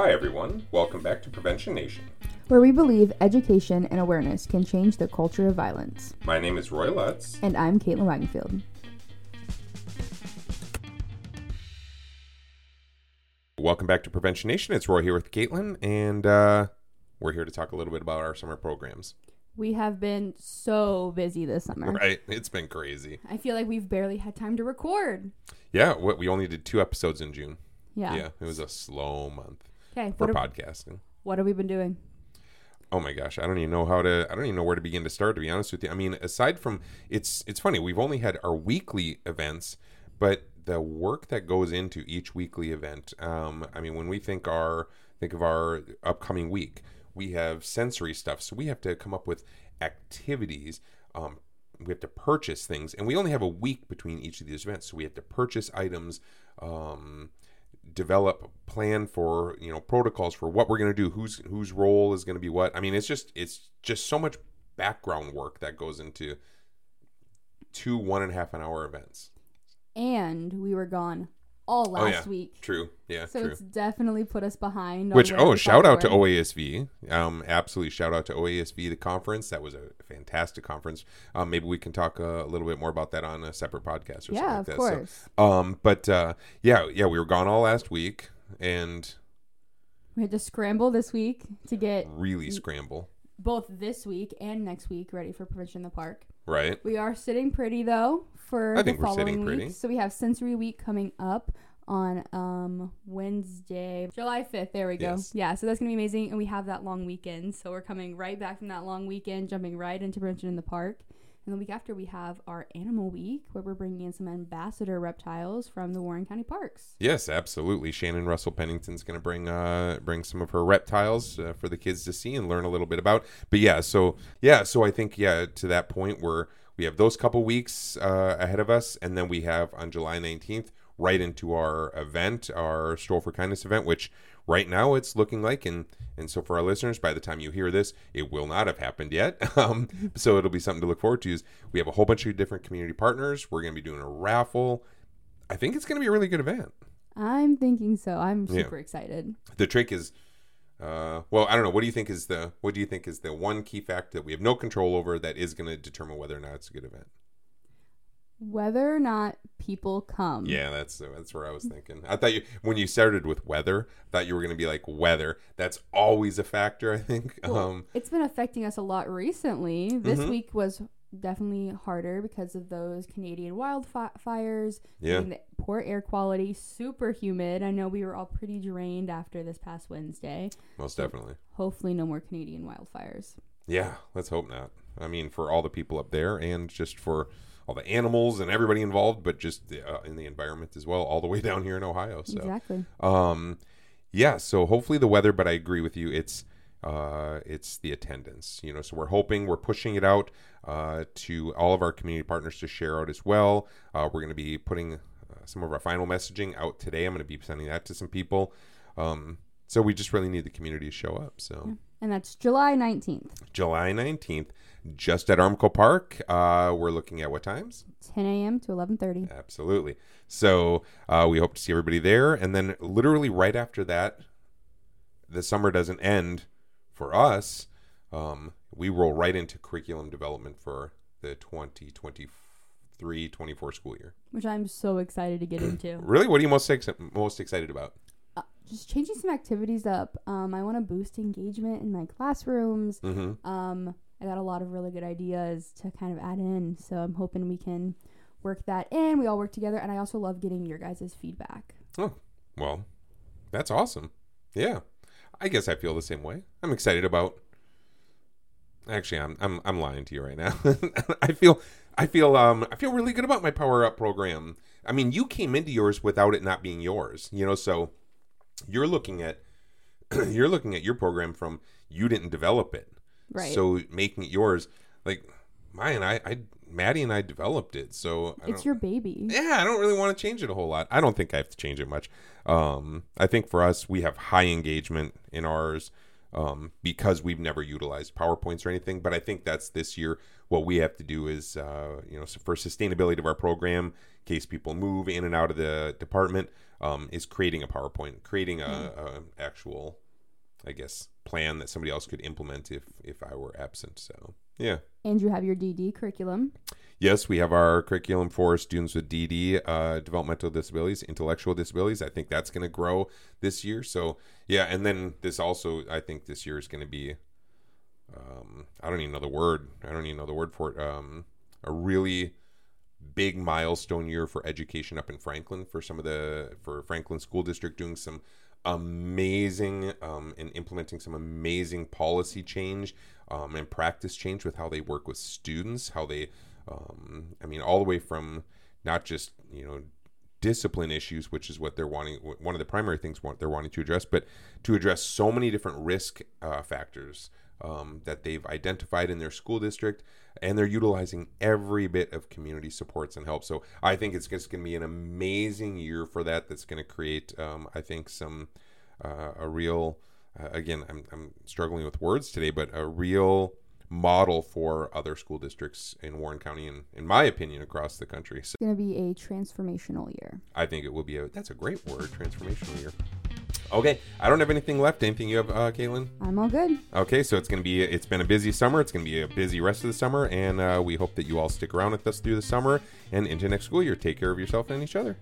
Hi, everyone. Welcome back to Prevention Nation. where we believe education and awareness can change the culture of violence. My name is Roy Lutz. And I'm Caitlyn Wagenfield. Welcome back to Prevention Nation. It's Roy here with Caitlyn, and uh, we're here to talk a little bit about our summer programs. We have been so busy this summer. Right? It's been crazy. I feel like we've barely had time to record. Yeah, we only did two episodes in June. Yeah. Yeah, it was a slow month Okay. for What, podcasting. what have we been doing? Oh my gosh, I don't even know how to. I don't even know where to begin to start. To be honest with you, I mean, aside from it's it's funny. We've only had our weekly events, but the work that goes into each weekly event. Um, I mean, when we think our think of our upcoming week, we have sensory stuff, so we have to come up with activities. Um, we have to purchase things, and we only have a week between each of these events, so we have to purchase items. Um, develop plan for you know protocols for what we're going to do whose whose role is going to be what. I mean it's just it's just so much background work that goes into two one and a half an hour events. And we were gone all last oh yeah. week. true. Yeah So true. it's definitely put us behind. which oh shout thought out to oasv um absolutely shout out to oasv the conference. That was a fantastic conference. Um maybe we can talk uh, a little bit more about that on a separate podcast or Yeah, something like of that. Course. so um but uh yeah yeah we were gone all last week and We had to scramble this week to get really scramble both this week and next week ready for Prevention in the Park. right We are sitting pretty though for I think the we're following sitting pretty. So we have Sensory Week coming up on um Wednesday, July 5th. There we go. Yes. Yeah, so that's going to be amazing and we have that long weekend. So we're coming right back from that long weekend, jumping right into Prevention in the Park. And the week after we have our Animal Week where we're bringing in some ambassador reptiles from the Warren County Parks. Yes, absolutely. Shannon Russell Pennington's going to bring uh, bring some of her reptiles uh, for the kids to see and learn a little bit about. But yeah, so yeah, so I think yeah, to that point where we have those couple weeks uh, ahead of us, and then we have on July nineteenth right into our event, our Stroll for Kindness event, which right now it's looking like and and so for our listeners by the time you hear this it will not have happened yet um, so it'll be something to look forward to is we have a whole bunch of different community partners we're going to be doing a raffle i think it's going to be a really good event I'm thinking so. I'm Yeah. super excited. the trick is uh, well i don't know what do you think is the what do you think is the one key fact that we have no control over that is going to determine whether or not it's a good event Whether or not people come. yeah that's that's where i was thinking i thought you when you started with weather I thought you were going to be like weather that's always a factor i think Well, um it's been affecting us a lot recently. This Mhm. week was definitely harder because of those Canadian wildfires. Yeah. The poor air quality, super humid. I know we were all pretty drained after this past Wednesday. most definitely Hopefully, no more Canadian wildfires. yeah let's hope not i mean for all the people up there and just for all the animals and everybody involved but just uh, in the environment as well all the way down here in ohio so Exactly. Um, yeah. So hopefully the weather, but I agree with you. It's uh, it's the attendance. You know, so we're hoping we're pushing it out uh, to all of our community partners to share out as well. Uh, we're going to be putting uh, some of our final messaging out today. I'm going to be sending that to some people. Um, so we just really need the community to show up. So And that's July 19th, July 19th, just at Armco Park. Uh, we're looking at what times? 10 a.m. to 11:30. Absolutely. So uh, we hope to see everybody there, and then literally right after that, the summer doesn't end for us. Um, we roll right into curriculum development for the 2023-24 school year. Which I'm so excited to get into. Really, what are you most ex- most excited about? Just changing some activities up. Um, I want to boost engagement in my classrooms. Mm-hmm. Um, I got a lot of really good ideas to kind of add in, so I'm hoping we can work that in. We all work together, and I also love getting your guys' feedback. Oh, well, that's awesome. Yeah, I guess I feel the same way. I'm excited about. Actually, I'm I'm I'm lying to you right now. I feel I feel um I feel really good about my power up program. I mean, you came into yours without it not being yours, you know. So you're looking at you're looking at your program from you didn't develop it, Right. So making it yours, like mine, I, I Maddie and I developed it. So I it's your baby. yeah, I don't really want to change it a whole lot. I don't think I have to change it much. Um, I think for us, we have high engagement in ours um, because we've never utilized PowerPoints or anything. But I think that's this year. What we have to do is, uh, you know, for sustainability of our program, in case people move in and out of the department, um, is creating a PowerPoint, creating a, a actual, I guess, plan that somebody else could implement if if I were absent. So yeah. And you have your DD curriculum. Yes, we have our curriculum for students with DD, uh, developmental disabilities, intellectual disabilities. I think that's going to grow this year. So yeah, and then this also, I think this year is going to be, um, I don't even know the word. I don't even know the word for it. Um, a really big milestone year for education up in Franklin for some of the for Franklin School District doing some amazing um, and implementing some amazing policy change um, and practice change with how they work with students, how they, um, I mean, all the way from not just you know discipline issues, which is what they're wanting, one of the primary things they're wanting to address, but to address so many different risk uh, factors um, that they've identified in their school district, and they're utilizing every bit of community supports and help. So I think it's just going to be an amazing year for that. That's going to create, um, I think, some uh, a real. Uh, again, I'm I'm struggling with words today, but a real model for other school districts in Warren County and, in my opinion, across the country. So It's going to be a transformational year. I think it will be a. That's a great word, transformational year. Okay, I don't have anything left. Anything you have, uh, Caitlyn? I'm all good. Okay, so it's gonna be. It's been a busy summer. It's gonna be a busy rest of the summer, and uh, we hope that you all stick around with us through the summer and into next school year. Take care of yourself and each other.